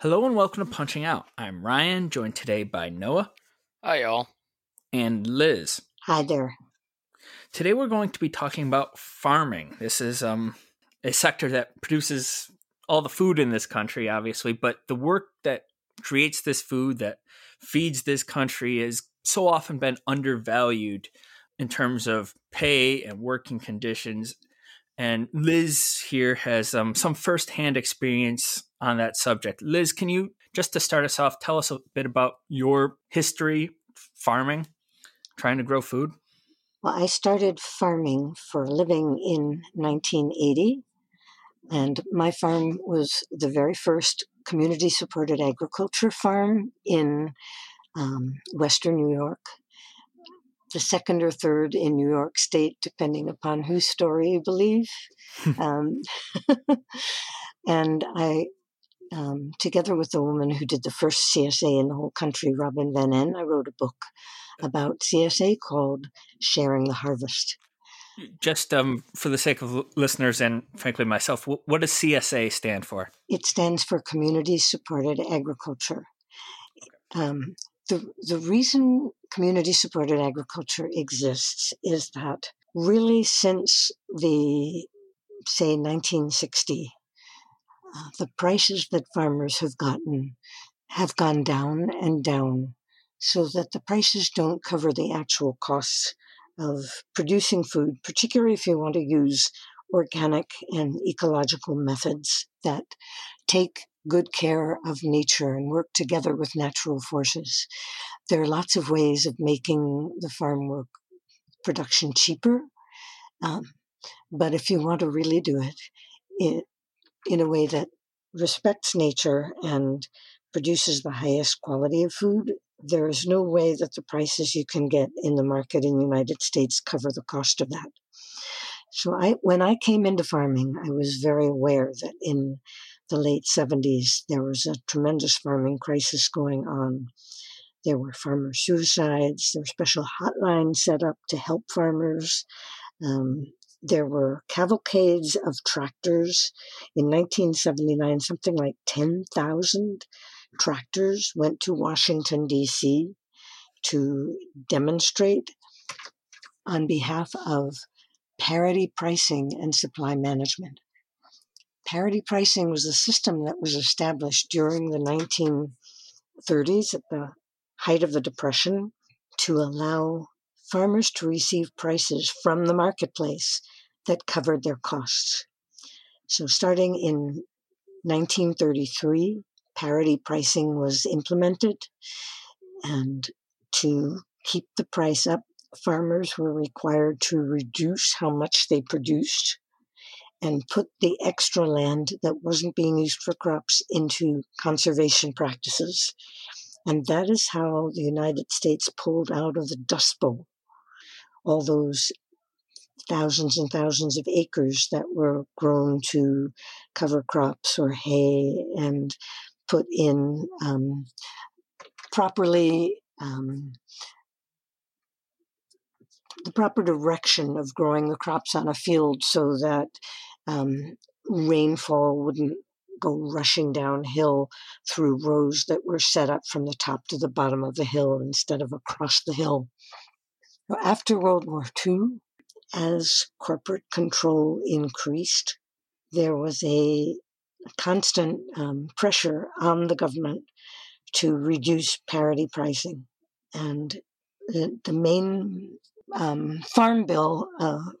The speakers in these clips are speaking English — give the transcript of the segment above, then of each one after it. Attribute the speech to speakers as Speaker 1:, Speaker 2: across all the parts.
Speaker 1: Hello and welcome to Punching Out. I'm Ryan, joined today by Noah
Speaker 2: Hi, y'all.
Speaker 1: and Liz.
Speaker 3: Hi there.
Speaker 1: Today we're going to be talking about farming. This is um a sector that produces all the food in this country, obviously, but the work that creates this food that feeds this country has so often been undervalued in terms of pay and working conditions. And Liz here has um, some firsthand experience on that subject. Liz, can you just to start us off, tell us a bit about your history farming, trying to grow food?
Speaker 3: Well, I started farming for a living in 1980, and my farm was the very first community supported agriculture farm in um, Western New York. The second or third in New York State, depending upon whose story you believe. um, and I um, together with the woman who did the first CSA in the whole country, Robyn Van En, I wrote a book about CSA called Sharing the Harvest.
Speaker 1: Just um, for the sake of listeners and frankly myself, what does CSA stand for?
Speaker 3: It stands for Community Supported Agriculture. Um, the, the reason community supported agriculture exists is that really since the, say, 1960, the prices that farmers have gotten have gone down and down so that the prices don't cover the actual costs of producing food, particularly if you want to use organic and ecological methods that take good care of nature and work together with natural forces. There are lots of ways of making the farm work production cheaper. Um, but if you want to really do it, it in a way that respects nature and produces the highest quality of food, there is no way that the prices you can get in the market in the United States cover the cost of that. So I when I came into farming, I was very aware that in the late 70s there was a tremendous farming crisis going on. There were farmer suicides, there were special hotlines set up to help farmers. Um, there were cavalcades of tractors. In 1979, something like 10,000 tractors went to Washington, D.C. to demonstrate on behalf of parity pricing and supply management. Parity pricing was a system that was established during the 1930s at the height of the Depression to allow farmers to receive prices from the marketplace that covered their costs. So, starting in 1933, parity pricing was implemented, and to keep the price up, farmers were required to reduce how much they produced and put the extra land that wasn't being used for crops into conservation practices. And that is how the United States pulled out of the Dust Bowl all those thousands and thousands of acres that were grown to cover crops or hay and put in um, properly um, the proper direction of growing the crops on a field so that um, rainfall wouldn't go rushing downhill through rows that were set up from the top to the bottom of the hill instead of across the hill. After World War II, as corporate control increased, there was a constant um, pressure on the government to reduce parity pricing. And the, the main um, farm bill uh,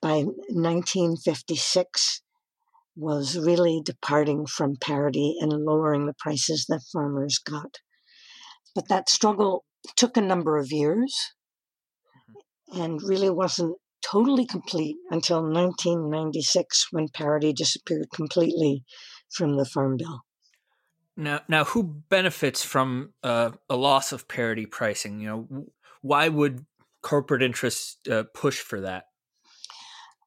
Speaker 3: by 1956 was really departing from parity and lowering the prices that farmers got. But that struggle took a number of years and really wasn't totally complete until 1996 when parity disappeared completely from the Farm Bill.
Speaker 1: Now, now, who benefits from uh, a loss of parity pricing? You know, why would corporate interests uh, push for that?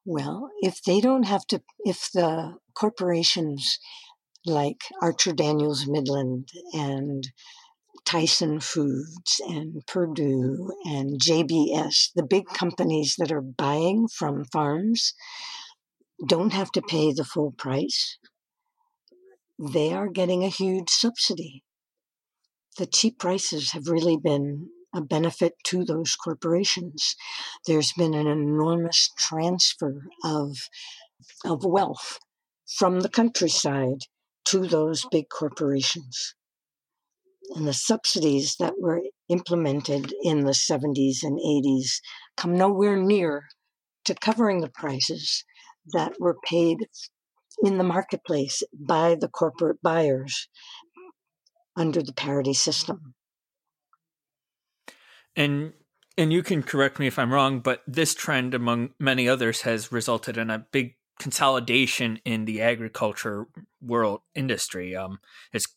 Speaker 3: Well, if they don't have to, if the corporations like Archer Daniels Midland and Tyson Foods and Perdue and JBS, the big companies that are buying from farms, don't have to pay the full price. They are getting a huge subsidy. The cheap prices have really been a benefit to those corporations. There's been an enormous transfer of, of wealth from the countryside to those big corporations. And the subsidies that were implemented in the 70s and 80s come nowhere near to covering the prices that were paid in the marketplace by the corporate buyers under the parity system.
Speaker 1: And and you can correct me if I'm wrong, but this trend, among many others, has resulted in a big consolidation in the agriculture world industry. Um, it's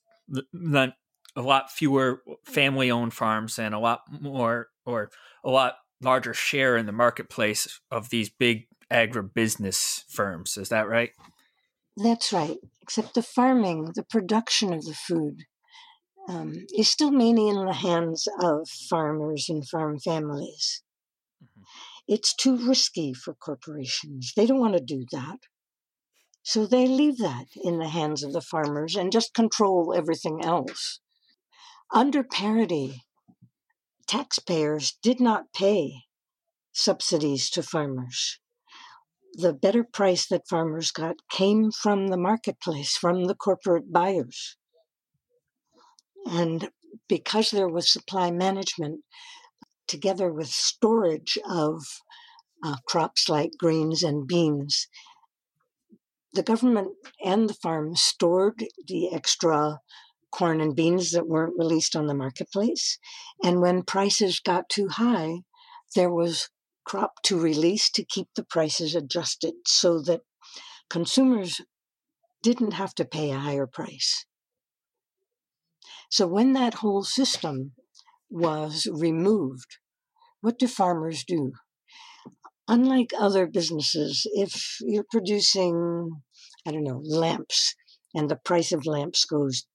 Speaker 1: not a lot fewer family-owned farms and a lot more, or a lot larger share in the marketplace of these big agribusiness firms. Is that right?
Speaker 3: That's right. Except the farming, the production of the food, um, is still mainly in the hands of farmers and farm families. Mm-hmm. It's too risky for corporations. They don't want to do that. So they leave that in the hands of the farmers and just control everything else. Under parity, taxpayers did not pay subsidies to farmers. The better price that farmers got came from the marketplace, from the corporate buyers. And because there was supply management, together with storage of uh, crops like grains and beans, the government and the farms stored the extra corn and beans that weren't released on the marketplace. And when prices got too high, there was crop to release to keep the prices adjusted so that consumers didn't have to pay a higher price. So when that whole system was removed, what do farmers do? Unlike other businesses, if you're producing, I don't know, lamps and the price of lamps goes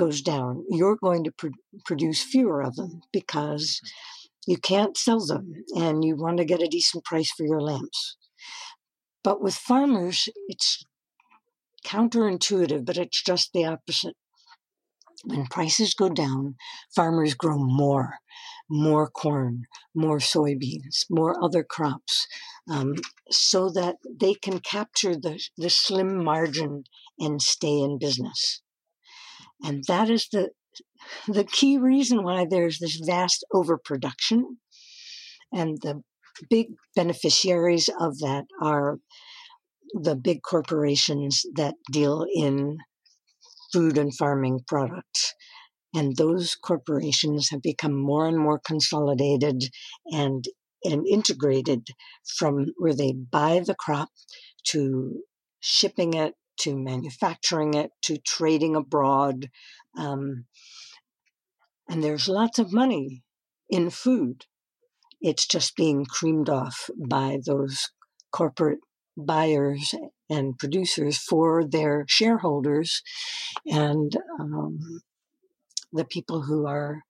Speaker 3: goes down, you're going to pr- produce fewer of them because you can't sell them and you want to get a decent price for your lamps. But with farmers, it's counterintuitive, but it's just the opposite when prices go down, farmers grow more, more corn, more soybeans, more other crops, um, so that they can capture the, the slim margin and stay in business. And that is the, the key reason why there's this vast overproduction. And the big beneficiaries of that are the big corporations that deal in food and farming products. And those corporations have become more and more consolidated and, and integrated from where they buy the crop to shipping it to manufacturing it to trading abroad. Um, and there's lots of money in food. It's just being creamed off by those corporate buyers and producers for their shareholders and um, the people who are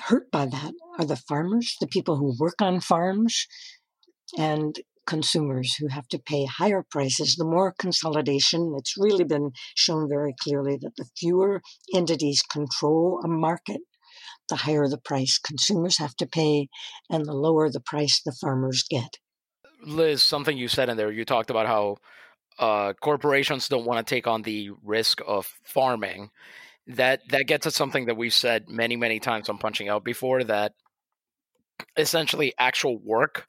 Speaker 3: hurt by that are the farmers the people who work on farms and consumers who have to pay higher prices the more consolidation it's really been shown very clearly that the fewer entities control a market the higher the price consumers have to pay and the lower the price the farmers get
Speaker 2: Liz, something you said in there, you talked about how uh, corporations don't want to take on the risk of farming. That that gets at something that we've said many, many times on Punching Out before. That essentially actual work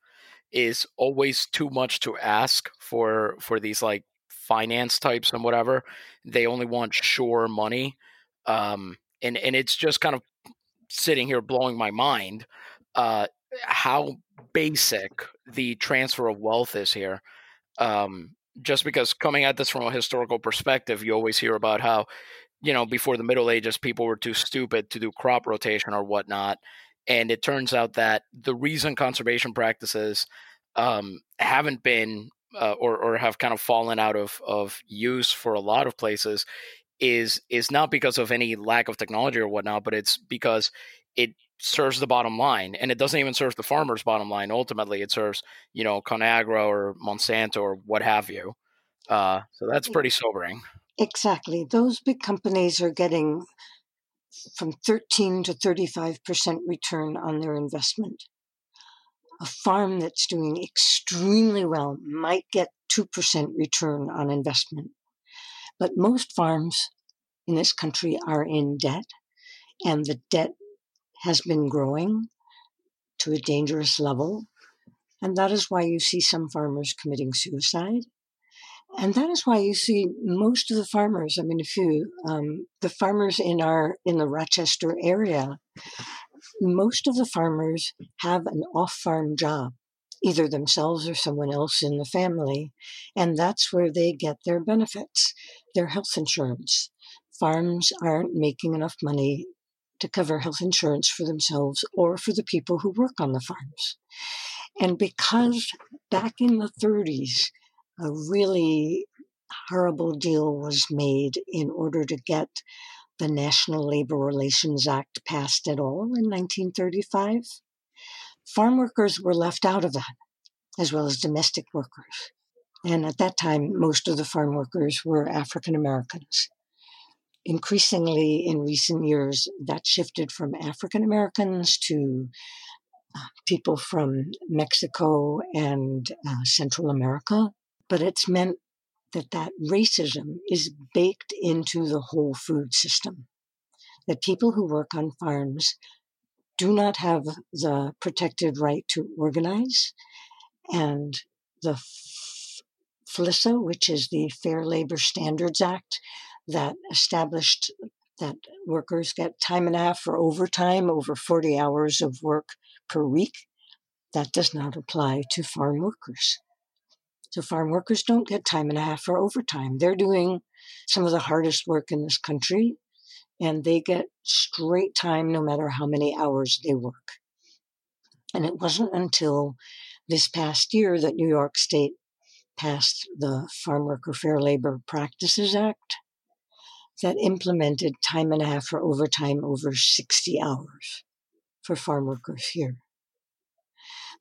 Speaker 2: is always too much to ask for for these like finance types and whatever. They only want sure money, um, and and it's just kind of sitting here blowing my mind. Uh, how basic the transfer of wealth is here. Um, just because coming at this from a historical perspective, you always hear about how, you know, before the Middle Ages, people were too stupid to do crop rotation or whatnot. And it turns out that the reason conservation practices um, haven't been uh, or, or have kind of fallen out of, of use for a lot of places is is not because of any lack of technology or whatnot, but it's because it serves the bottom line and it doesn't even serve the farmer's bottom line. Ultimately it serves you know conagra or monsanto or what have you uh, so that's pretty sobering.
Speaker 3: Exactly. Those big companies are getting from 13 to 35 percent return on their investment a farm that's doing extremely well might get 2% return on investment but most farms in this country are in debt and the debt has been growing to a dangerous level. And that is why you see some farmers committing suicide. And that is why you see most of the farmers. I mean, a few um, the farmers in our, in the Rochester area, most of the farmers have an off farm job, either themselves or someone else in the family. And that's where they get their benefits, their health insurance. Farms aren't making enough money to cover health insurance for themselves or for the people who work on the farms. And because back in the 30s, a really horrible deal was made in order to get the National Labor Relations Act passed at all in 1935, farm workers were left out of that, as well as domestic workers. And at that time, most of the farm workers were African Americans increasingly in recent years, that shifted from African Americans to uh, people from Mexico and uh, Central America. But it's meant that that racism is baked into the whole food system. That people who work on farms do not have the protected right to organize, and the FLISA, which is the Fair Labor Standards Act, that established that workers get time and a half for overtime over 40 hours of work per week. That does not apply to farm workers. So, farm workers don't get time and a half for overtime. They're doing some of the hardest work in this country, and they get straight time no matter how many hours they work. And it wasn't until this past year that New York State passed the Farm Worker Fair Labor Practices Act, that implemented time and a half for overtime over 60 hours for farm workers here.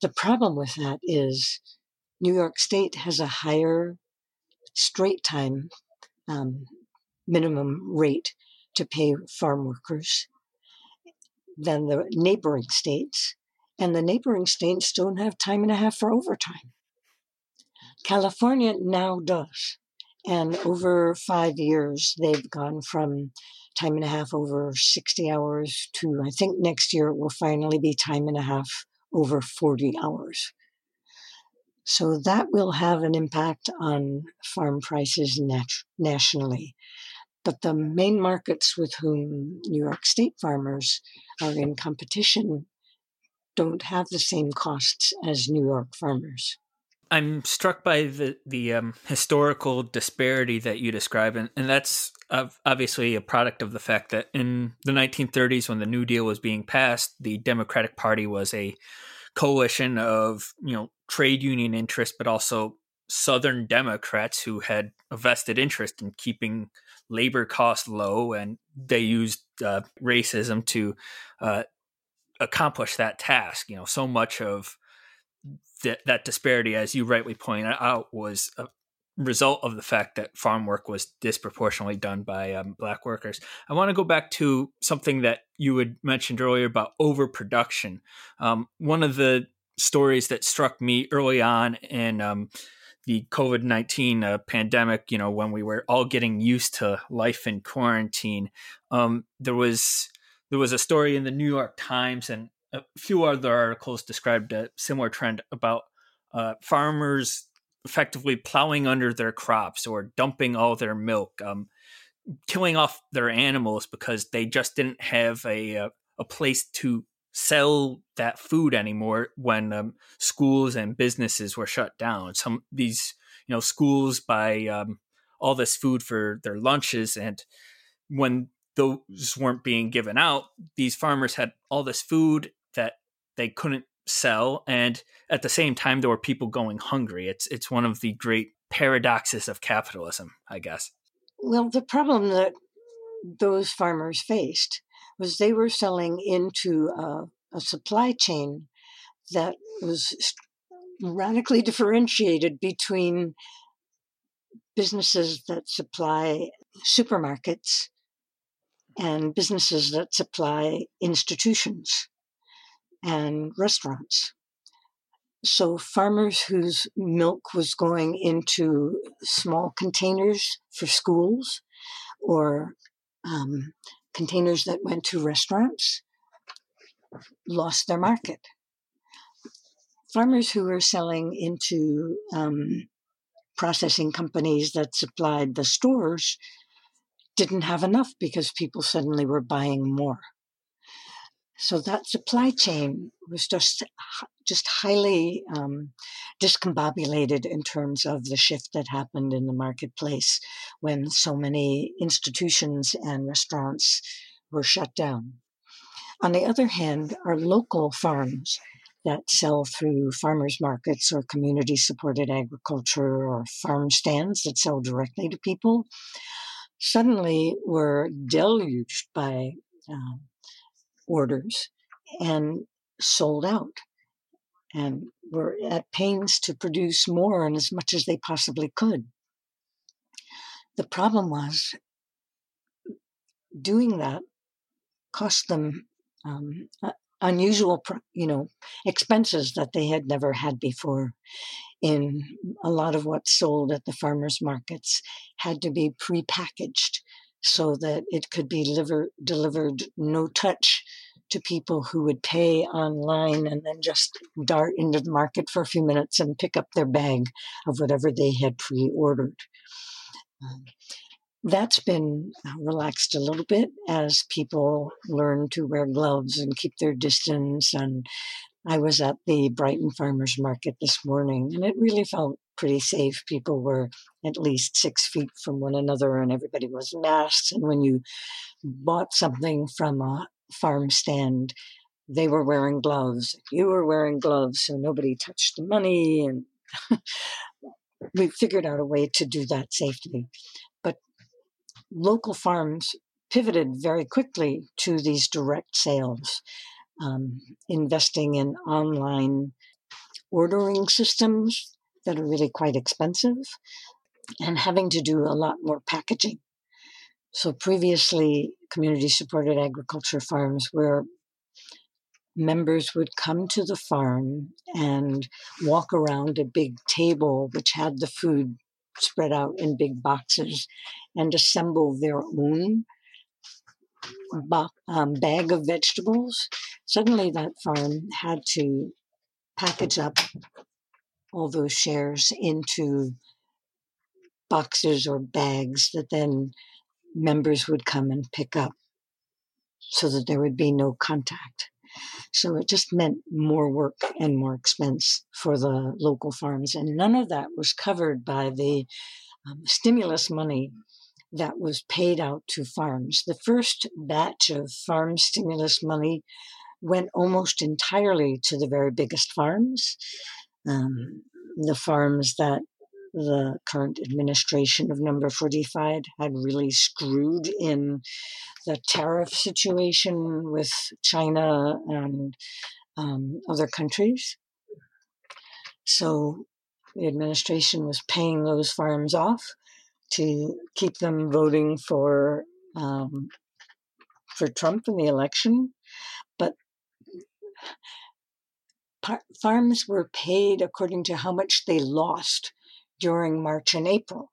Speaker 3: The problem with that is New York State has a higher straight time um, minimum rate to pay farm workers than the neighboring states, and the neighboring states don't have time and a half for overtime. California now does. And over five years, they've gone from time and a half over 60 hours to I think next year it will finally be time and a half over 40 hours. So that will have an impact on farm prices nat- nationally. But the main markets with whom New York State farmers are in competition don't have the same costs as New York farmers.
Speaker 1: I'm struck by the the um, historical disparity that you describe, and, and that's obviously a product of the fact that in the 1930s, when the New Deal was being passed, the Democratic Party was a coalition of you know trade union interests, but also Southern Democrats who had a vested interest in keeping labor costs low, and they used uh, racism to uh, accomplish that task. You know, so much of that that disparity, as you rightly point out, was a result of the fact that farm work was disproportionately done by um, black workers. I want to go back to something that you had mentioned earlier about overproduction. Um, one of the stories that struck me early on in um, the COVID 19 uh, pandemic, you know, when we were all getting used to life in quarantine, um, there was there was a story in the New York Times, and a few other articles described a similar trend about uh, farmers effectively plowing under their crops or dumping all their milk, um, killing off their animals because they just didn't have a, a, uh, a place to sell that food anymore when um, schools and businesses were shut down. Some these you know schools buy um, all this food for their lunches, and when those weren't being given out, these farmers had all this food that they couldn't sell, and at the same time, there were people going hungry. It's it's one of the great paradoxes of capitalism, I guess.
Speaker 3: Well, the problem that those farmers faced was they were selling into a, a supply chain that was radically differentiated between businesses that supply supermarkets and businesses that supply institutions and restaurants. So, farmers whose milk was going into small containers for schools or um, containers that went to restaurants lost their market. Farmers who were selling into um, processing companies that supplied the stores didn't have enough because people suddenly were buying more. So that supply chain was just just highly um, discombobulated in terms of the shift that happened in the marketplace when so many institutions and restaurants were shut down. On the other hand, our local farms that sell through farmers markets or community supported agriculture or farm stands that sell directly to people suddenly were deluged by um, orders and sold out and were at pains to produce more and as much as they possibly could. The problem was doing that cost them um, unusual, you know, expenses that they had never had before. In a lot of what's sold at the farmers markets had to be prepackaged so that it could be liver- delivered no touch to people who would pay online and then just dart into the market for a few minutes and pick up their bag of whatever they had pre ordered. Um, that's been uh, relaxed a little bit as people learn to wear gloves and keep their distance. And I was at the Brighton Farmers Market this morning, and it really felt pretty safe. People were at least six feet from one another, and everybody was masked. And when you bought something from a farm stand, they were wearing gloves. You were wearing gloves, so nobody touched the money. And we figured out a way to do that safely But local farms pivoted very quickly to these direct sales, um, investing in online ordering systems that are really quite expensive and having to do a lot more packaging. So previously, community supported agriculture farms where members would come to the farm and walk around a big table which had the food spread out in big boxes and assemble their own um, bag of vegetables. Suddenly, that farm had to package up all those shares into boxes or bags that then members would come and pick up so that there would be no contact. So it just meant more work and more expense for the local farms. And none of that was covered by the um, stimulus money that was paid out to farms. The first batch of farm stimulus money went almost entirely to the very biggest farms, um, the farms that the current administration of number 45 had really screwed in the tariff situation with China and um, other countries. So the administration was paying those farms off to keep them voting for um, for Trump in the election, but par- farms were paid according to how much they lost during March and April.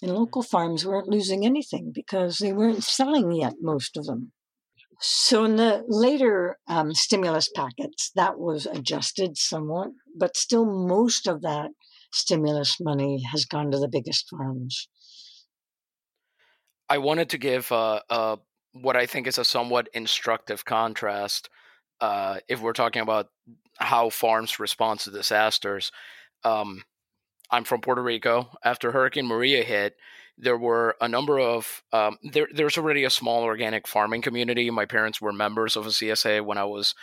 Speaker 3: And local farms weren't losing anything because they weren't selling yet, most of them. So in the later um, stimulus packets, that was adjusted somewhat, but still most of that stimulus money has gone to the biggest farms.
Speaker 2: I wanted to give uh, uh, what I think is a somewhat instructive contrast uh, if we're talking about how farms respond to disasters. Um, I'm from Puerto Rico. After Hurricane Maria hit, there were a number of um, there, there's already a small organic farming community. My parents were members of a CSA when I was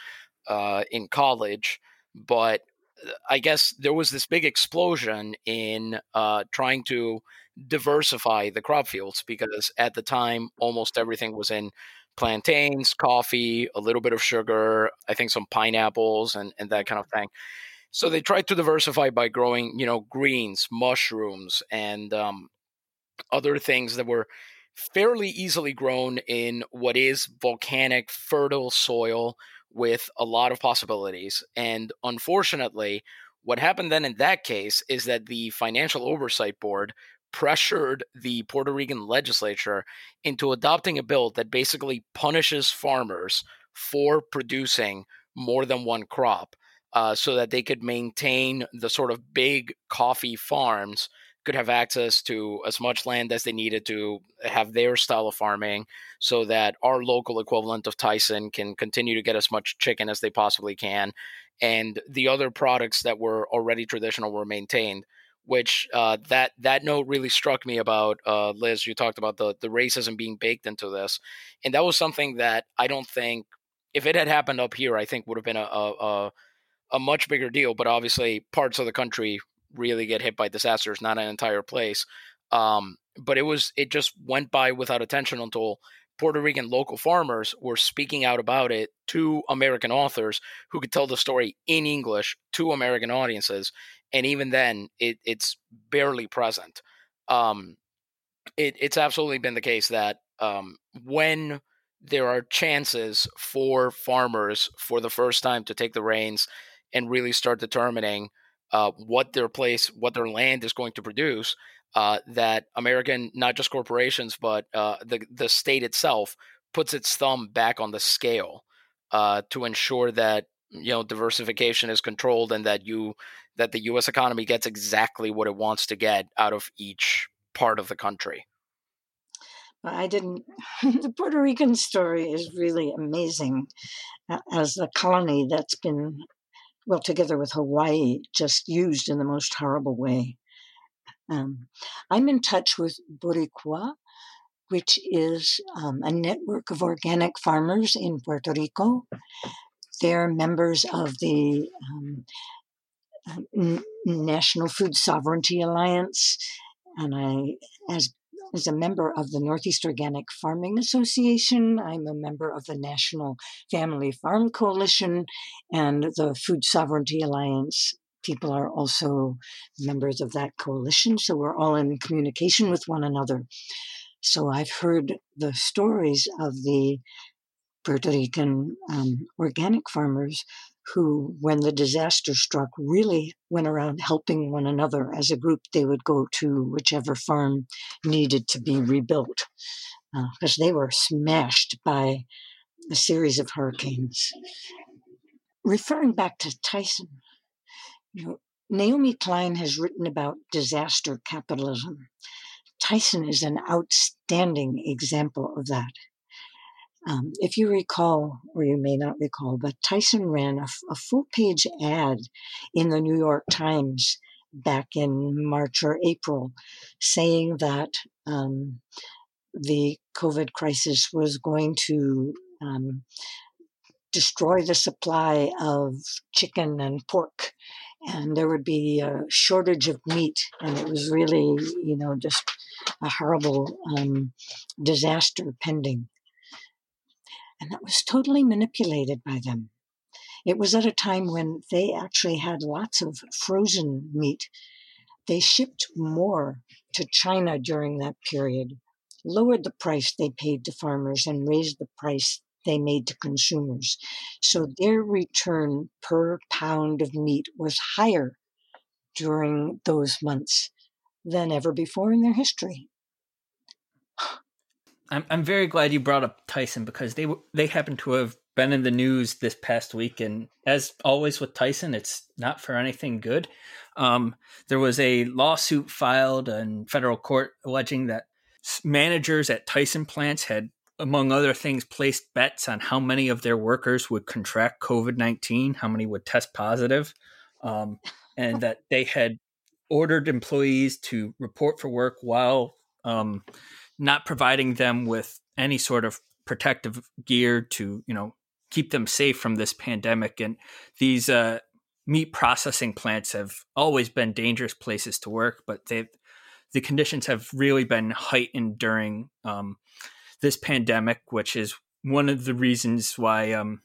Speaker 2: uh, in college, but uh, I guess there was this big explosion in uh, trying to diversify the crop fields because at the time almost everything was in plantains, coffee, a little bit of sugar, I think some pineapples and, and that kind of thing. So they tried to diversify by growing, you know, greens, mushrooms, and um, other things that were fairly easily grown in what is volcanic, fertile soil with a lot of possibilities. And unfortunately, what happened then in that case is that the Financial Oversight Board pressured the Puerto Rican legislature into adopting a bill that basically punishes farmers for producing more than one crop uh, so that they could maintain the sort of big coffee farms could have access to as much land as they needed to have their style of farming so that our local equivalent of Tyson can continue to get as much chicken as they possibly can and the other products that were already traditional were maintained which uh, that that note really struck me about uh, Liz. You talked about the the racism being baked into this, and that was something that I don't think if it had happened up here, I think would have been a a, a much bigger deal. But obviously, parts of the country really get hit by disasters, not an entire place. Um, but it was it just went by without attention until Puerto Rican local farmers were speaking out about it to American authors who could tell the story in English to American audiences and even then, it, it's barely present. Um, it, it's absolutely been the case that um, when there are chances for farmers for the first time to take the reins and really start determining uh, what their place, what their land is going to produce, uh, that American, not just corporations, but uh, the the state itself puts its thumb back on the scale uh, to ensure that you know diversification is controlled and that you that the U.S. economy gets exactly what it wants to get out of each part of the country.
Speaker 3: I didn't. the Puerto Rican story is really amazing as a colony that's been, well, together with Hawaii, just used in the most horrible way. Um, I'm in touch with Boricua, which is um, a network of organic farmers in Puerto Rico. They're members of the um, National Food Sovereignty Alliance, and I, as as a member of the Northeast Organic Farming Association, I'm a member of the National Family Farm Coalition and the Food Sovereignty Alliance. People are also members of that coalition, so we're all in communication with one another. So I've heard the stories of the Puerto Rican um, organic farmers who, when the disaster struck, really went around helping one another. As a group, they would go to whichever farm needed to be rebuilt because uh, they were smashed by a series of hurricanes. Referring back to Tyson, you know, Naomi Klein has written about disaster capitalism. Tyson is an outstanding example of that. Um, if you recall, or you may not recall, but Tyson ran a, a full page ad in the New York Times back in March or April saying that um, the COVID crisis was going to um, destroy the supply of chicken and pork. And there would be a shortage of meat, and it was really, you know, just a horrible um, disaster pending. And that was totally manipulated by them. It was at a time when they actually had lots of frozen meat. They shipped more to China during that period, lowered the price they paid to farmers, and raised the price they made to consumers. So their return per pound of meat was higher during those months than ever before in their history.
Speaker 1: I'm I'm very glad you brought up Tyson because they they happen to have been in the news this past week, and as always with Tyson, it's not for anything good. Um, there was a lawsuit filed in federal court alleging that managers at Tyson plants had among other things, placed bets on how many of their workers would contract COVID 19, how many would test positive, um, and that they had ordered employees to report for work while um, not providing them with any sort of protective gear to, you know, keep them safe from this pandemic. And these uh, meat processing plants have always been dangerous places to work, but they've the conditions have really been heightened during um, this pandemic, which is one of the reasons why, um,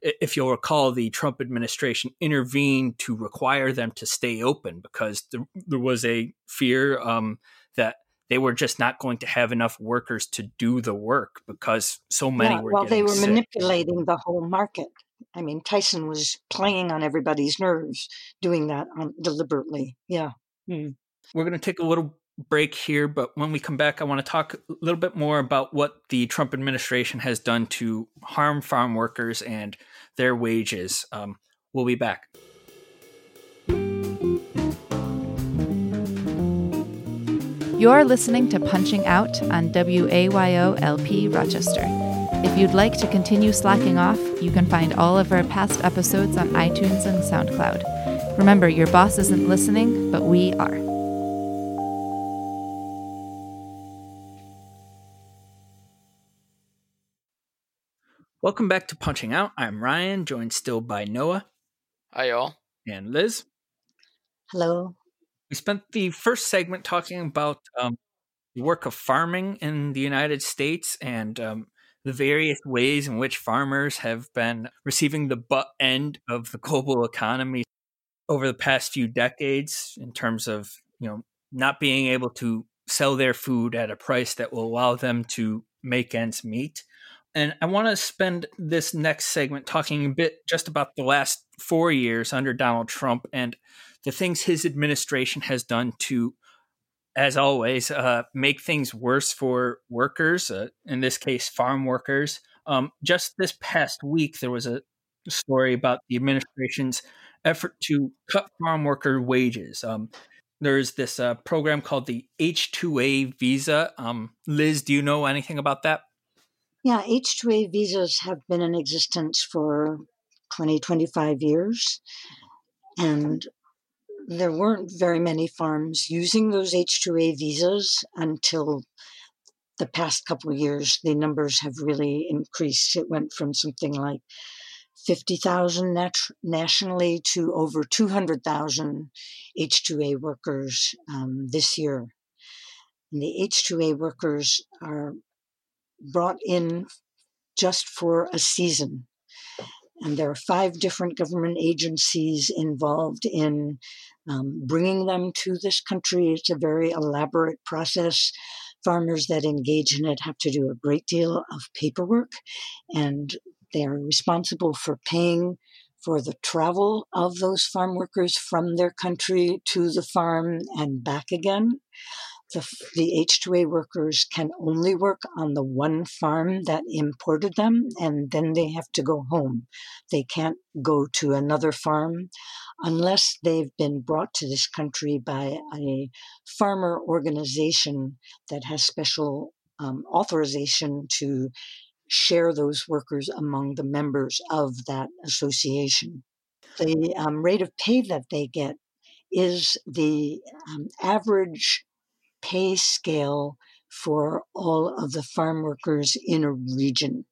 Speaker 1: if you'll recall, the Trump administration intervened to require them to stay open because there, there was a fear um, that they were just not going to have enough workers to do the work because so many
Speaker 3: yeah,
Speaker 1: were.
Speaker 3: Well, they were
Speaker 1: sick.
Speaker 3: manipulating the whole market. I mean, Tyson was playing on everybody's nerves, doing that um, deliberately. Yeah.
Speaker 1: Mm. We're going to take a little break here, but when we come back, I want to talk a little bit more about what the Trump administration has done to harm farm workers and their wages. Um, we'll be back.
Speaker 4: You're listening to Punching Out on WAYO LP Rochester. If you'd like to continue slacking off, you can find all of our past episodes on iTunes and SoundCloud. Remember, your boss isn't listening, but we are.
Speaker 1: Welcome back to Punching Out. I'm Ryan, joined still by Noah.
Speaker 2: Hi, y'all.
Speaker 1: And Liz.
Speaker 3: Hello.
Speaker 1: We spent the first segment talking about um, the work of farming in the United States and um, the various ways in which farmers have been receiving the butt end of the global economy over the past few decades in terms of you know not being able to sell their food at a price that will allow them to make ends meet. And I want to spend this next segment talking a bit just about the last four years under Donald Trump and the things his administration has done to, as always, uh, make things worse for workers, uh, in this case, farm workers. Um, just this past week, there was a story about the administration's effort to cut farm worker wages. Um, there's this uh, program called the H2A visa. Um, Liz, do you know anything about that?
Speaker 3: Yeah, H2A visas have been in existence for 20, 25 years. And there weren't very many farms using those H2A visas until the past couple years. The numbers have really increased. It went from something like 50,000 nat- nationally to over 200,000 H2A workers um, this year. And the H2A workers are brought in just for a season. And there are five different government agencies involved in um, bringing them to this country. It's a very elaborate process. Farmers that engage in it have to do a great deal of paperwork, and they are responsible for paying for the travel of those farm workers from their country to the farm and back again the, the H2A workers can only work on the one farm that imported them, and then they have to go home. They can't go to another farm unless they've been brought to this country by a farmer organization that has special um, authorization to share those workers among the members of that association. The um, rate of pay that they get is the um, average pay scale for all of the farm workers in a region.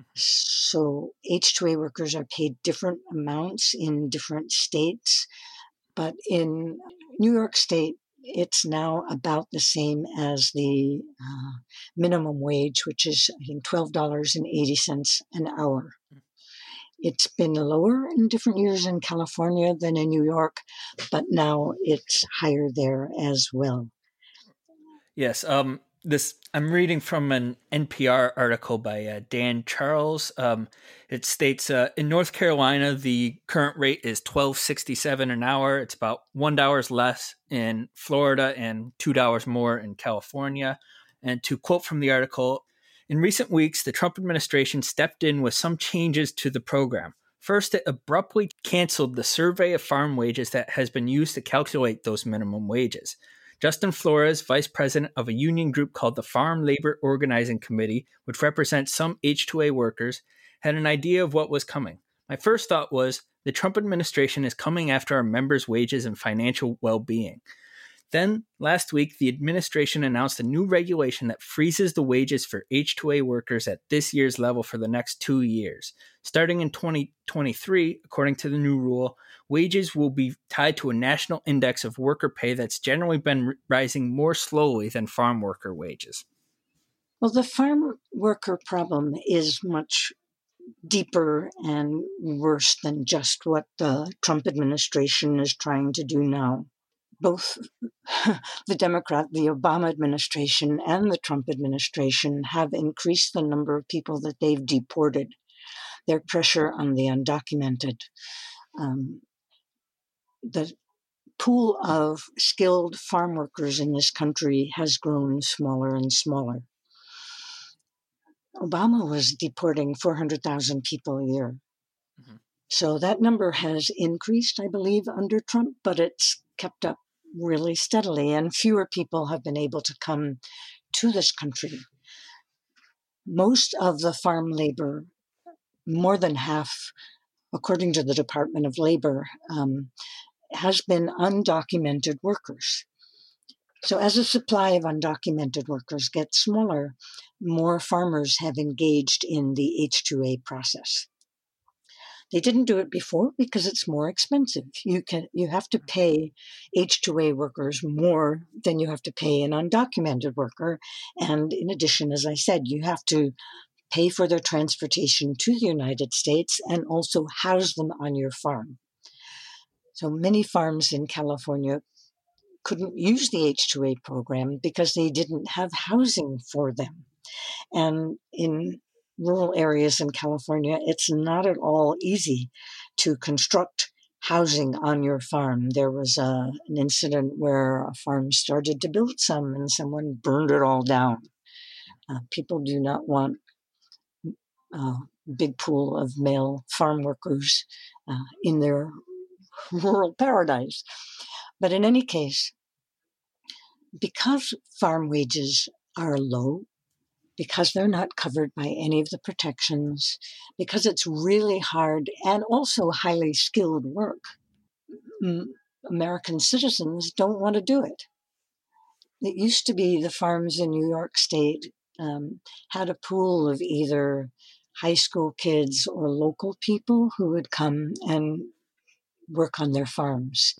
Speaker 3: Mm-hmm. So H2A workers are paid different amounts in different states, but in New York State, it's now about the same as the uh, minimum wage, which is, I think, $12.80 an hour. Mm. It's been lower in different years in California than in New York, but now it's higher there as well.
Speaker 1: Yes. Um, this I'm reading from an NPR article by uh, Dan Charles. Um, it states uh, in North Carolina the current rate is twelve sixty seven an hour. It's about one dollars less in Florida and two dollars more in California. And to quote from the article, in recent weeks, the Trump administration stepped in with some changes to the program. First, it abruptly canceled the survey of farm wages that has been used to calculate those minimum wages. Justin Flores, vice president of a union group called the Farm Labor Organizing Committee, which represents some H2A workers, had an idea of what was coming. My first thought was the Trump administration is coming after our members' wages and financial well being. Then, last week, the administration announced a new regulation that freezes the wages for H2A workers at this year's level for the next two years. Starting in 2023, according to the new rule, wages will be tied to a national index of worker pay that's generally been rising more slowly than farm worker wages.
Speaker 3: Well, the farm worker problem is much deeper and worse than just what the Trump administration is trying to do now both the Democrat, the Obama administration, and the Trump administration have increased the number of people that they've deported. Their pressure on the undocumented. Um, the pool of skilled farm workers in this country has grown smaller and smaller. Obama was deporting 400,000 people a year. Mm-hmm. So that number has increased, I believe, under Trump, but it's kept up really steadily, and fewer people have been able to come to this country. Most of the farm labor, more than half, according to the Department of Labor, um, has been undocumented workers. So, as the supply of undocumented workers gets smaller, more farmers have engaged in the H2A process. They didn't do it before because it's more expensive. You can you have to mm-hmm. pay H2A workers more than you have to pay an undocumented worker. And in addition, as I said, you have to pay for their transportation to the United States and also house them on your farm. So many farms in California couldn't use the H2A program because they didn't have housing for them. And in rural areas in California, it's not at all easy to construct housing on your farm. There was a, uh, an incident where a farm started to build some and someone burned it all down. Uh, people do not want a uh, big pool of male farm workers uh, in their rural paradise. But in any case, because farm wages are low, because they're not covered by any of the protections, because it's really hard and also highly skilled work. American citizens don't want to do it. It used to be the farms in New York State um, had a pool of either high school kids or local people who would come and work on their farms.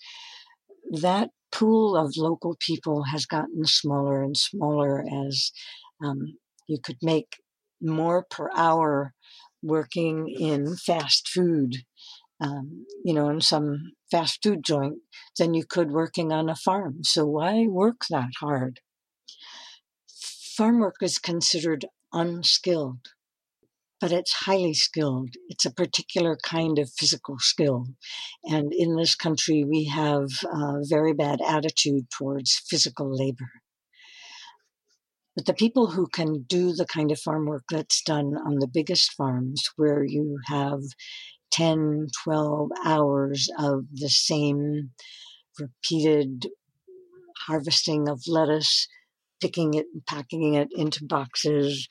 Speaker 3: That pool of local people has gotten smaller and smaller as um, you could make more per hour working in fast food, um, you know, in some fast food joint than you could working on a farm. So why work that hard? Farm work is considered unskilled, but it's highly skilled. It's a particular kind of physical skill. And in this country, we have a very bad attitude towards physical labor. But the people who can do the kind of farm work that's done on the biggest farms, where you have 10, 12 hours of the same repeated harvesting of lettuce, picking it and packing it into boxes,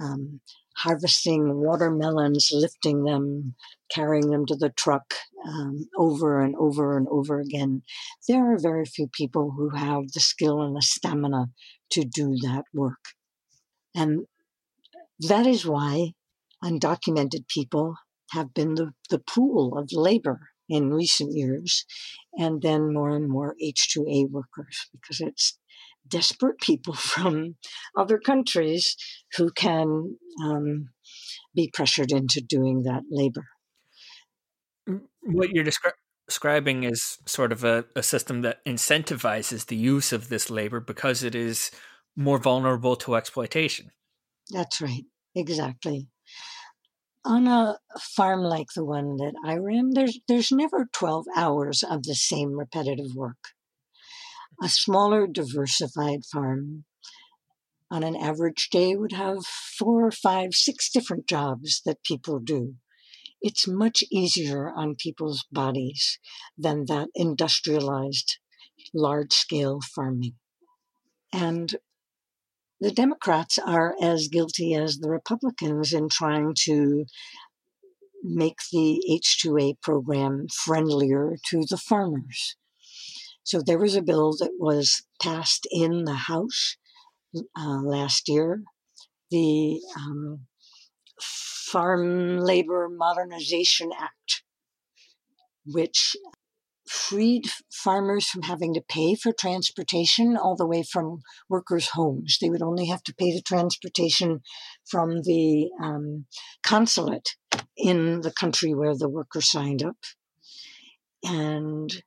Speaker 3: um, harvesting watermelons, lifting them, carrying them to the truck um, over and over and over again. There are very few people who have the skill and the stamina to do that work. And that is why undocumented people have been the, the pool of labor in recent years, and then more and more H2A workers, because it's desperate people from other countries who can um, be pressured into doing that labor.
Speaker 1: What you're descri- describing is sort of a, a system that incentivizes the use of this labor because it is more vulnerable to exploitation.
Speaker 3: That's right, exactly. On a farm like the one that I ran, there's there's never 12 hours of the same repetitive work a smaller, diversified farm on an average day would have four, five, six different jobs that people do. It's much easier on people's bodies than that industrialized, large scale farming. And the Democrats are as guilty as the Republicans in trying to make the H2A program friendlier to the farmers. So there was a bill that was passed in the House uh, last year, the um, Farm Labor Modernization Act, which freed farmers from having to pay for transportation all the way from workers' homes. They would only have to pay the transportation from the um, consulate in the country where the worker signed up. And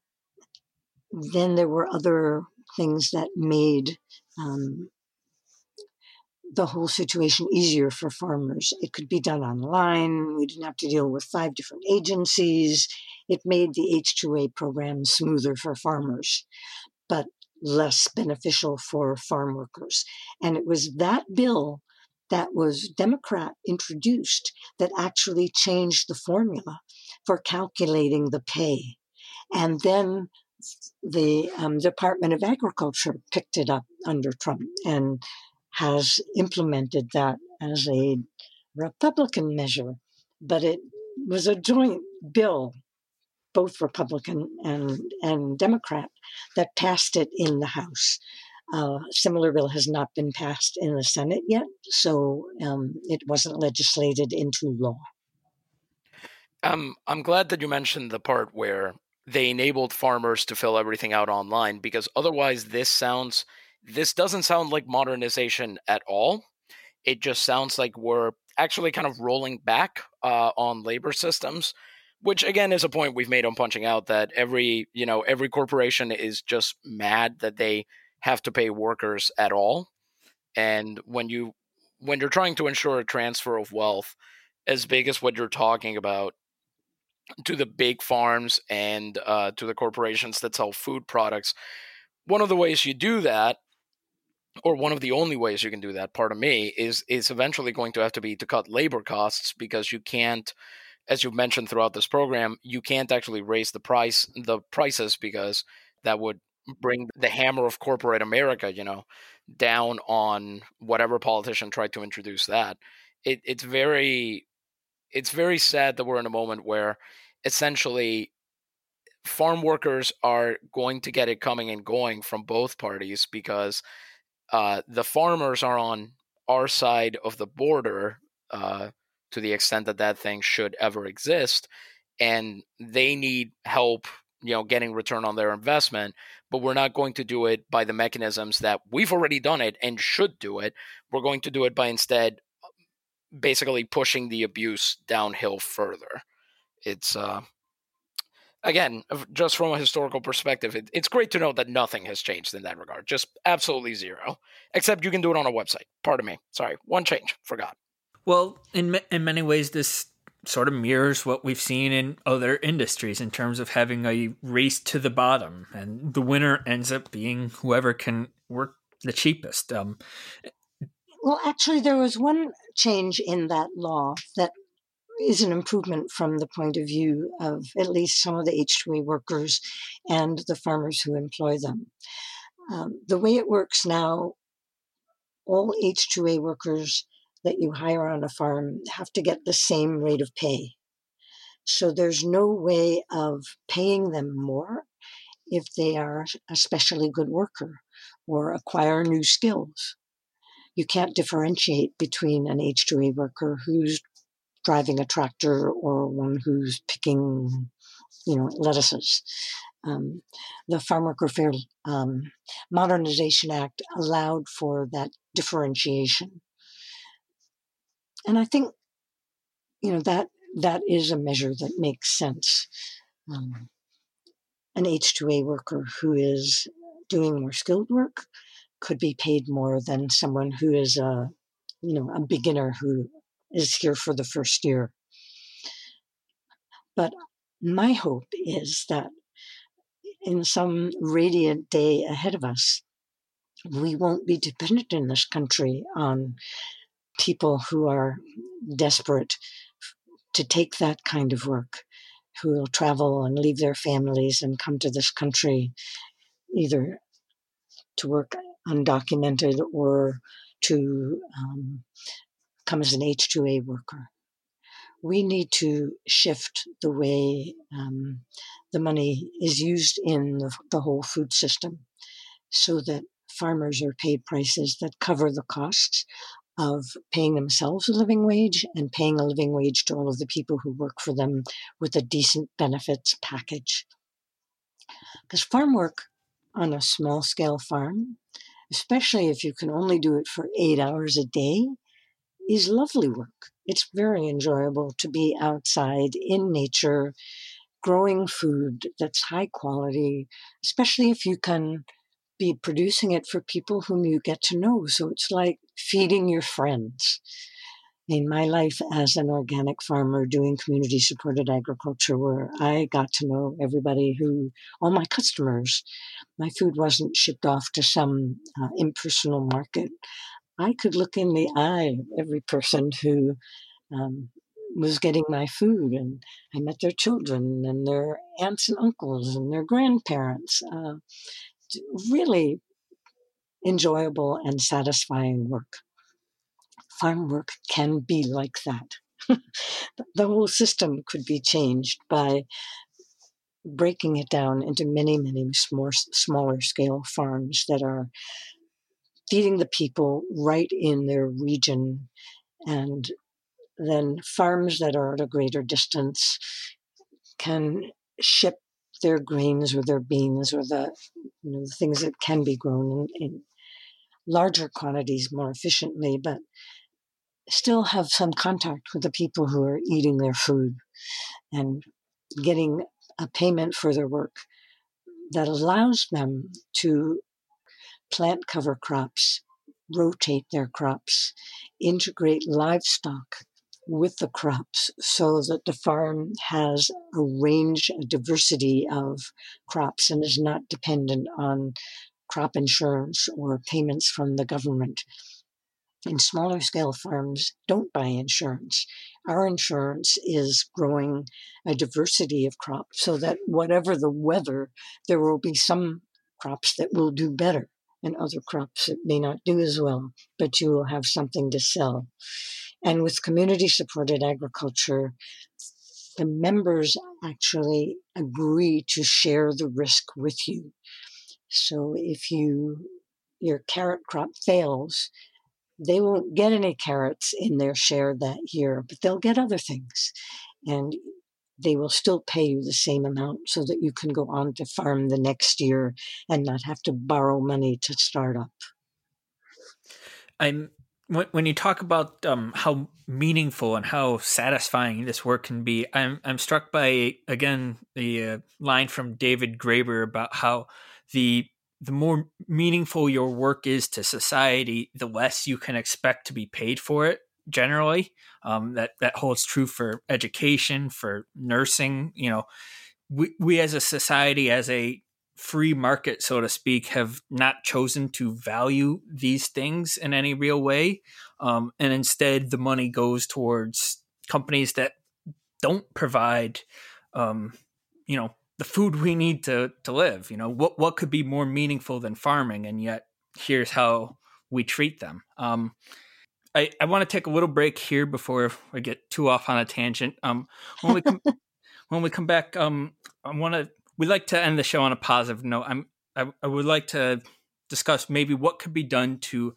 Speaker 3: then there were other things that made um, the whole situation easier for farmers. It could be done online. We didn't have to deal with five different agencies. It made the H2A program smoother for farmers, but less beneficial for farm workers. And it was that bill that was Democrat introduced that actually changed the formula for calculating the pay. And then the um, Department of Agriculture picked it up under Trump and has implemented that as a Republican measure, but it was a joint bill, both Republican and, and Democrat, that passed it in the House. Uh, similar bill has not been passed in the Senate yet, so um, it wasn't legislated into law.
Speaker 2: Um, I'm glad that you mentioned the part where they enabled farmers to fill everything out online because otherwise, this sounds this doesn't sound like modernization at all. It just sounds like we're actually kind of rolling back uh, on labor systems, which again is a point we've made on punching out that every you know every corporation is just mad that they have to pay workers at all, and when you when you're trying to ensure a transfer of wealth as big as what you're talking about to the big farms and uh, to the corporations that sell food products. One of the ways you do that or one of the only ways you can do that part of me is is eventually going to have to be to cut labor costs because you can't as you've mentioned throughout this program you can't actually raise the price the prices because that would bring the hammer of corporate america you know down on whatever politician tried to introduce that it, it's very it's very sad that we're in a moment where essentially farm workers are going to get it coming and going from both parties because uh, the farmers are on our side of the border uh, to the extent that that thing should ever exist, and they need help, you know, getting return on their investment. But we're not going to do it by the mechanisms that we've already done it and should do it. We're going to do it by instead, basically pushing the abuse downhill further. It's uh, again, just from a historical perspective, it, it's great to know that nothing has changed in that regard. Just absolutely zero. Except you can do it on a website. Pardon me. Sorry. One change. Forgot.
Speaker 1: Well, in in many ways, this sort of mirrors what we've seen in other industries in terms of having a race to the bottom, and the winner ends up being whoever can work the cheapest. Um,
Speaker 3: well, actually, there was one change in that law that is an improvement from the point of view of at least some of the H2A workers and the farmers who employ them. Um, the way it works now, all H2A workers that you hire on a farm have to get the same rate of pay. So there's no way of paying them more if they are a specially good worker or acquire new skills. You can't differentiate between an H2A worker who's driving a tractor or one who's picking, you know, lettuces. Um, the Farm Worker Fair um, Modernization Act allowed for that differentiation, and I think, you know, that that is a measure that makes sense. Um, an H2A worker who is doing more skilled work could be paid more than someone who is a, you know, a beginner who is here for the first year. But my hope is that in some radiant day ahead of us, we won't be dependent in this country on people who are desperate to take that kind of work, who will travel and leave their families and come to this country either to work undocumented or to um, come as an H2A worker. We need to shift the way um, the money is used in the, the whole food system so that farmers are paid prices that cover the costs of paying themselves a living wage and paying a living wage to all of the people who work for them with a decent benefits package. Because farm work on a small scale farm, especially if you can only do it for eight hours a day, is lovely work. It's very enjoyable to be outside in nature, growing food that's high quality, especially if you can be producing it for people whom you get to know. So it's like feeding your friends. In my life as an organic farmer doing community supported agriculture, where I got to know everybody who, all my customers, my food wasn't shipped off to some uh, impersonal market. I could look in the eye of every person who um, was getting my food, and I met their children and their aunts and uncles and their grandparents. Uh, really enjoyable and satisfying work. Farm work can be like that. the whole system could be changed by breaking it down into many, many more smaller scale farms that are feeding the people right in their region and then farms that are at a greater distance can ship their grains or their beans or the you know the things that can be grown in, in larger quantities more efficiently, but still have some contact with the people who are eating their food and getting a payment for their work that allows them to plant cover crops, rotate their crops, integrate livestock with the crops so that the farm has a range, a diversity of crops and is not dependent on crop insurance or payments from the government. In smaller scale farms, don't buy insurance. Our insurance is growing a diversity of crops so that whatever the weather, there will be some crops that will do better and other crops that may not do as well, but you will have something to sell. And with community supported agriculture, the members actually agree to share the risk with you. So if you your carrot crop fails, they won't get any carrots in their share that year, but they'll get other things. And they will still pay you the same amount so that you can go on to farm the next year and not have to borrow money to start up.
Speaker 1: I'm when, you talk about um, how meaningful and how satisfying this work can be, I'm I'm struck by again the uh, line from David Graeber about how the the more meaningful your work is to society, the less you can expect to be paid for it. Generally, um, that that holds true for education, for nursing. You know, we we as a society, as a free market, so to speak, have not chosen to value these things in any real way. Um, and instead, the money goes towards companies that don't provide, um, you know, the food we need to, to live. You know, what, what could be more meaningful than farming? And yet, here's how we treat them. Um, I, I want to take a little break here before I get too off on a tangent. Um, when we come, when we come back, um, I want to we like to end the show on a positive note. I'm I, I would like to discuss maybe what could be done to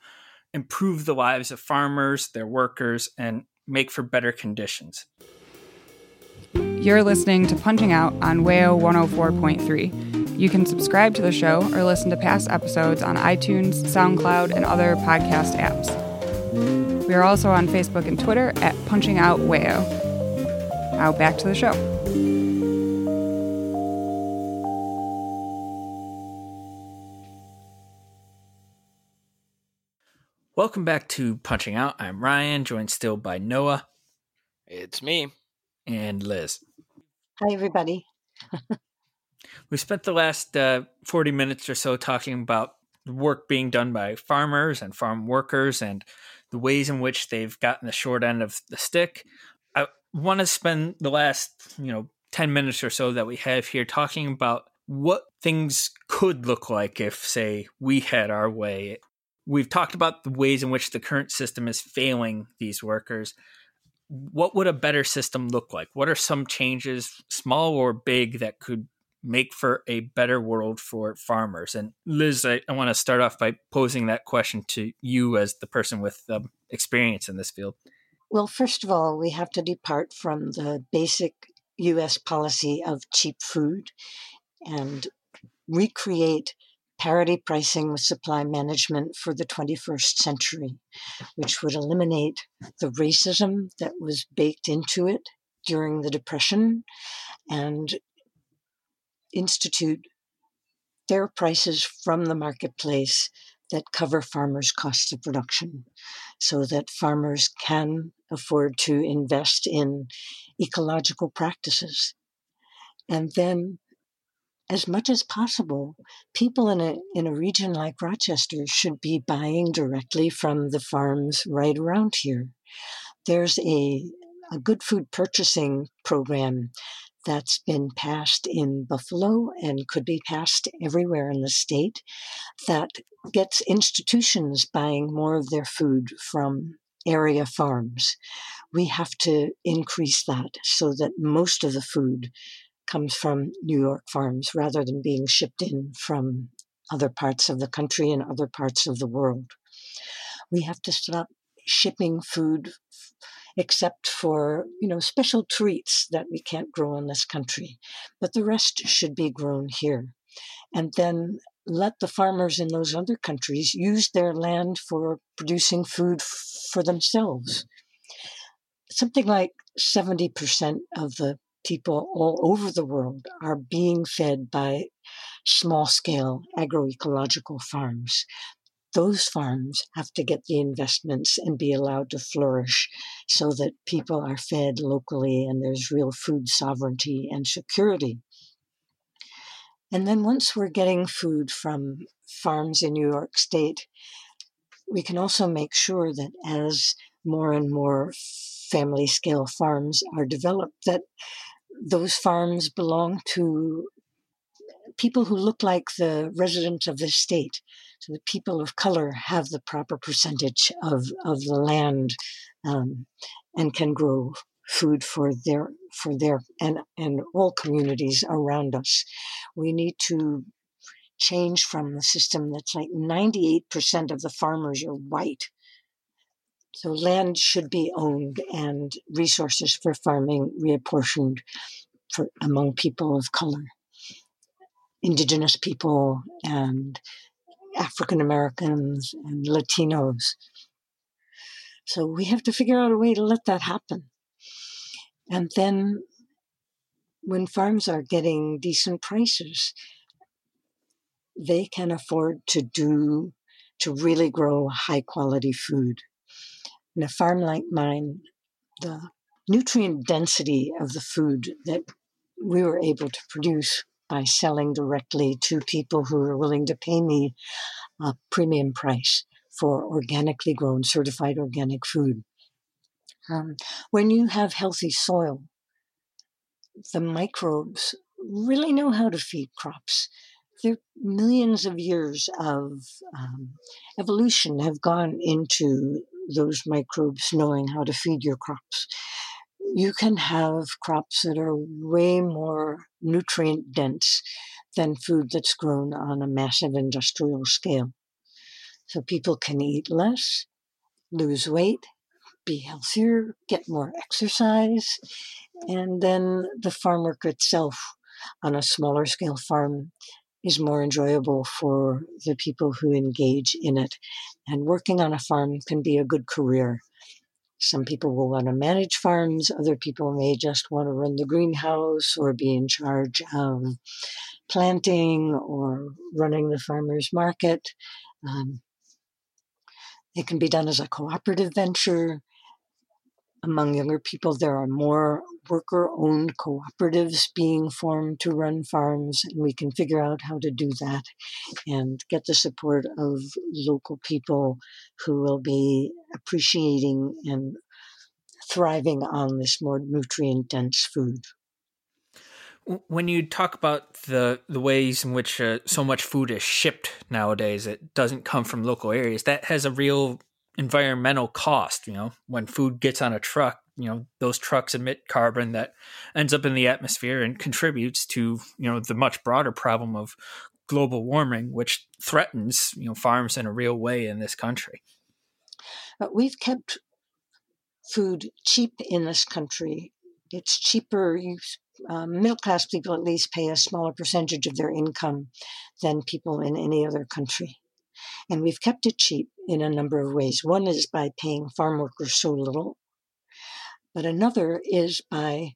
Speaker 1: improve the lives of farmers, their workers, and make for better conditions.
Speaker 4: You're listening to Punching Out on WAYO 104.3. You can subscribe to the show or listen to past episodes on iTunes, SoundCloud, and other podcast apps. We are also on Facebook and Twitter at Punching Out WAYO. Now back to the show.
Speaker 1: Welcome back to Punching Out. I'm Ryan, joined still by Noah.
Speaker 2: It's me.
Speaker 1: And Liz.
Speaker 3: Hi, everybody.
Speaker 1: we spent the last uh, 40 minutes or so talking about the work being done by farmers and farm workers and the ways in which they've gotten the short end of the stick. I want to spend the last, you know, 10 minutes or so that we have here talking about what things could look like if, say, we had our way. We've talked about the ways in which the current system is failing these workers. What would a better system look like? What are some changes, small or big, that could make for a better world for farmers? And Liz, I, I want to start off by posing that question to you as the person with um, experience in this field.
Speaker 3: Well, first of all, we have to depart from the basic US policy of cheap food and recreate parity pricing with supply management for the 21st century, which would eliminate the racism that was baked into it during the Depression and institute fair prices from the marketplace that cover farmers' costs of production so that farmers can afford to invest in ecological practices. And then, as much as possible, people in a, in a region like Rochester should be buying directly from the farms right around here. There's a, a good food purchasing program that's been passed in Buffalo and could be passed everywhere in the state that gets institutions buying more of their food from area farms. We have to increase that so that most of the food comes from New York farms rather than being shipped in from other parts of the country and other parts of the world. We have to stop shipping food except for you know special treats that we can't grow in this country but the rest should be grown here and then let the farmers in those other countries use their land for producing food f- for themselves something like 70% of the people all over the world are being fed by small scale agroecological farms those farms have to get the investments and be allowed to flourish so that people are fed locally and there's real food sovereignty and security. And then once we're getting food from farms in New York State, we can also make sure that as more and more family scale farms are developed, that those farms belong to people who look like the residents of the state. So the people of color have the proper percentage of, of the land um, and can grow food for their for their and and all communities around us. We need to change from the system that's like 98% of the farmers are white. So land should be owned and resources for farming reapportioned for among people of color, indigenous people and African Americans and Latinos. So we have to figure out a way to let that happen. And then when farms are getting decent prices, they can afford to do, to really grow high quality food. In a farm like mine, the nutrient density of the food that we were able to produce by selling directly to people who were willing to pay me a premium price for organically grown, certified organic food. Um, when you have healthy soil, the microbes really know how to feed crops. There millions of years of um, evolution have gone into those microbes knowing how to feed your crops you can have crops that are way more nutrient dense than food that's grown on a massive industrial scale. So people can eat less, lose weight, be healthier, get more exercise, and then the farm work itself on a smaller scale farm is more enjoyable for the people who engage in it. And working on a farm can be a good career some people will want to manage farms, other people may just want to run the greenhouse or be in charge of planting or running the farmer's market. Um, it can be done as a cooperative venture. Among younger people, there are more worker owned cooperatives being formed to run farms, and we can figure out how to do that and get the support of local people who will be appreciating and thriving on this more nutrient dense food.
Speaker 1: When you talk about the the ways in which uh, so much food is shipped nowadays, it doesn't come from local areas. That has a real environmental cost. You know, when food gets on a truck, you know those trucks emit carbon that ends up in the atmosphere and contributes to you know the much broader problem of global warming, which threatens you know farms in a real way in this country.
Speaker 3: We've kept food cheap in this country. It's cheaper. You, um, middle class people at least pay a smaller percentage of their income than people in any other country. And we've kept it cheap in a number of ways. One is by paying farm workers so little but another is by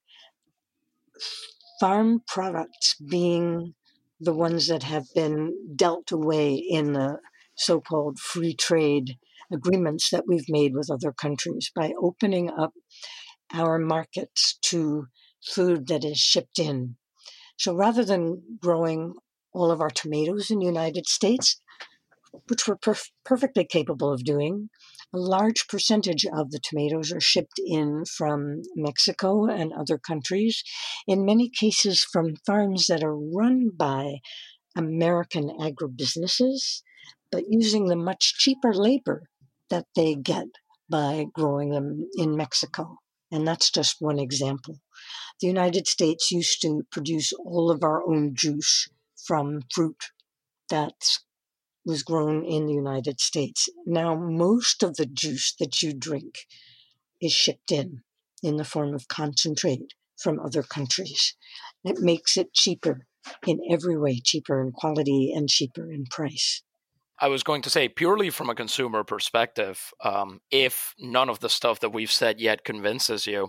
Speaker 3: farm products being the ones that have been dealt away in the so called free trade agreements that we've made with other countries by opening up our markets to food that is shipped in. So rather than growing all of our tomatoes in the United States, which we're perf- perfectly capable of doing, a large percentage of the tomatoes are shipped in from Mexico and other countries, in many cases from farms that are run by American agribusinesses, but using the much cheaper labor that they get by growing them in Mexico. And that's just one example. The United States used to produce all of our own juice from fruit that's was grown in the United States. Now, most of the juice that you drink is shipped in in the form of concentrate from other countries. It makes it cheaper in every way, cheaper in quality and cheaper in price.
Speaker 2: I was going to say, purely from a consumer perspective, um, if none of the stuff that we've said yet convinces you,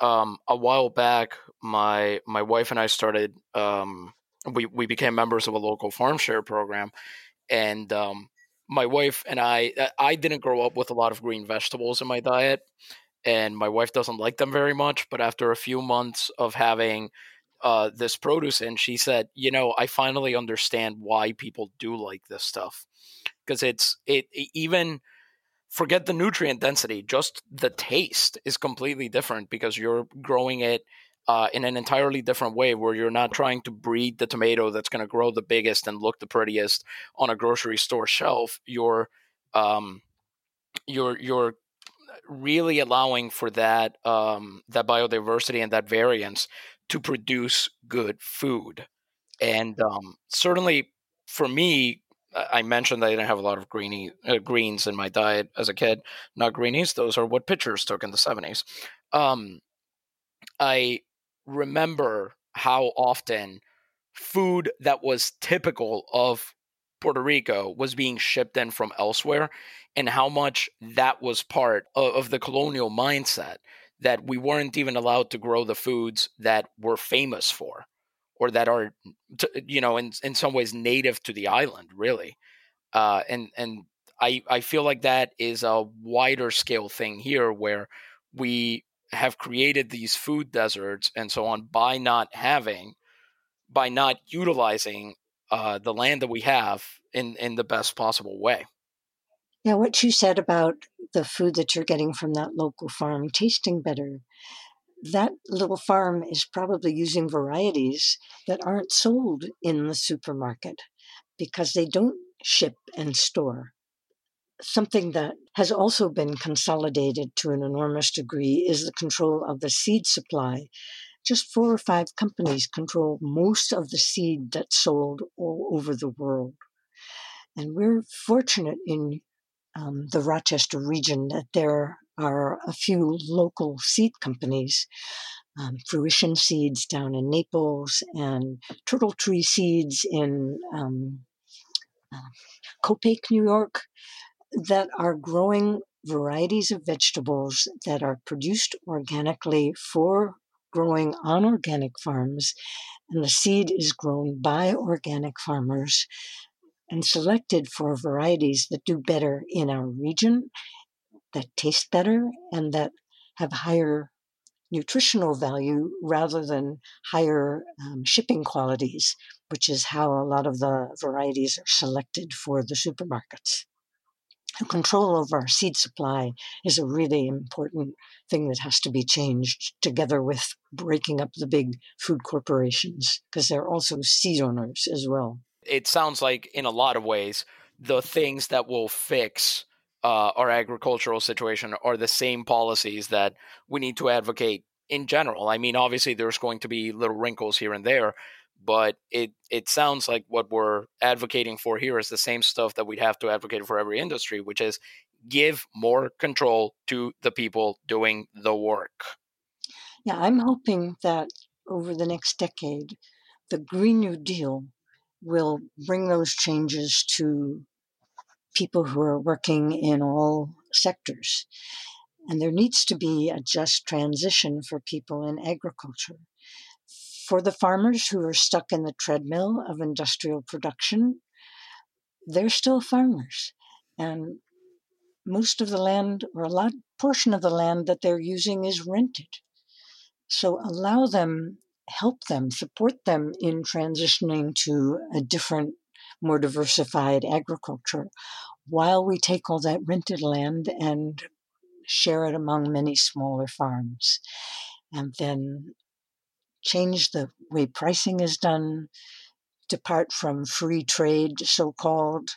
Speaker 2: um, a while back, my my wife and I started. Um, we we became members of a local farm share program, and um, my wife and I, uh, I didn't grow up with a lot of green vegetables in my diet, and my wife doesn't like them very much. But after a few months of having uh, this produce in, she said, "You know, I finally understand why people do like this stuff because it's it, it even." forget the nutrient density just the taste is completely different because you're growing it uh, in an entirely different way where you're not trying to breed the tomato that's going to grow the biggest and look the prettiest on a grocery store shelf you're um, you're you're really allowing for that um, that biodiversity and that variance to produce good food and um, certainly for me I mentioned I didn't have a lot of greeny uh, greens in my diet as a kid. Not greenies; those are what pitchers took in the seventies. Um, I remember how often food that was typical of Puerto Rico was being shipped in from elsewhere, and how much that was part of, of, the colonial mindset that we weren't even allowed to grow the foods that we're famous for, or that are, you know, in in some ways native to the island, really. Uh, and and I I feel like that is a wider scale thing here, where we have created these food deserts and so on by not having, by not utilizing uh, the land that we have in in the best possible way.
Speaker 3: Yeah, what you said about the food that you're getting from that local farm tasting better, that little farm is probably using varieties that aren't sold in the supermarket because they don't ship and store something that has also been consolidated to an enormous degree is the control of the seed supply. Just four or five companies control most of the seed that's sold all over the world. And we're fortunate in um, the Rochester region that there are a few local seed companies. Um, Fruition Seeds down in Naples and Turtle Tree Seeds in um, uh, Copake, New York, that are growing varieties of vegetables that are produced organically for growing on organic farms. And the seed is grown by organic farmers and selected for varieties that do better in our region, that taste better, and that have higher nutritional value rather than higher um, shipping qualities, which is how a lot of the varieties are selected for the supermarkets. Control over our seed supply is a really important thing that has to be changed together with breaking up the big food corporations because they're also seed owners as well.
Speaker 2: It sounds like, in a lot of ways, the things that will fix uh, our agricultural situation are the same policies that we need to advocate in general. I mean, obviously, there's going to be little wrinkles here and there, but it it sounds like what we're advocating for here is the same stuff that we'd have to advocate for every industry, which is give more control to the people doing the work.
Speaker 3: Yeah, I'm hoping that over the next decade, the Green New Deal will bring those changes to people who are working in all sectors. And there needs to be a just transition for people in agriculture. For the farmers who are stuck in the treadmill of industrial production, they're still farmers. And most of the land, or a lot portion of the land that they're using, is rented. So allow them, help them, support them in transitioning to a different, more diversified agriculture while we take all that rented land and share it among many smaller farms. And then change the way pricing is done, depart from free trade, so called,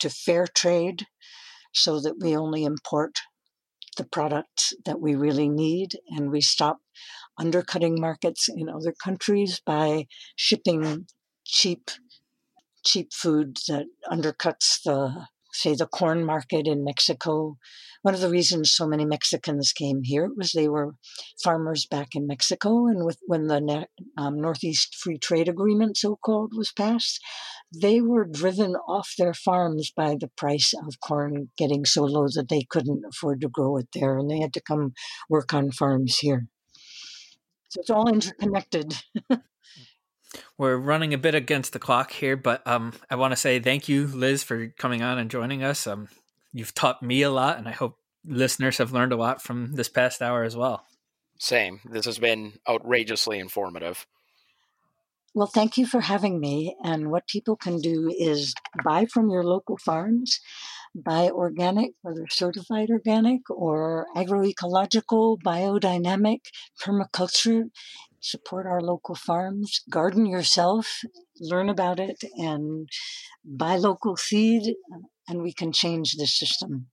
Speaker 3: to fair trade, so that we only import the product that we really need and we stop undercutting markets in other countries by shipping cheap cheap food that undercuts the say the corn market in Mexico. One of the reasons so many Mexicans came here was they were farmers back in Mexico, and with when the um, Northeast Free Trade Agreement, so called, was passed, they were driven off their farms by the price of corn getting so low that they couldn't afford to grow it there, and they had to come work on farms here. So it's all interconnected.
Speaker 1: We're running a bit against the clock here, but um, I want to say thank you, Liz, for coming on and joining us. Um, you've taught me a lot, and I hope listeners have learned a lot from this past hour as well.
Speaker 2: Same. This has been outrageously informative.
Speaker 3: Well, thank you for having me. And what people can do is buy from your local farms, buy organic, whether certified organic or agroecological, biodynamic, permaculture, support our local farms, garden yourself, learn about it, and buy local seed, and we can change the system.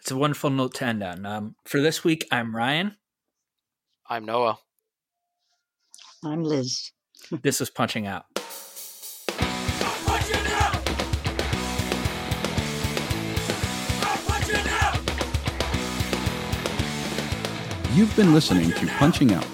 Speaker 1: It's a wonderful note to end on. Um, for this week, I'm Ryan.
Speaker 2: I'm Noah.
Speaker 3: I'm Liz.
Speaker 1: this is Punching Out.
Speaker 5: You've been listening to Punching Out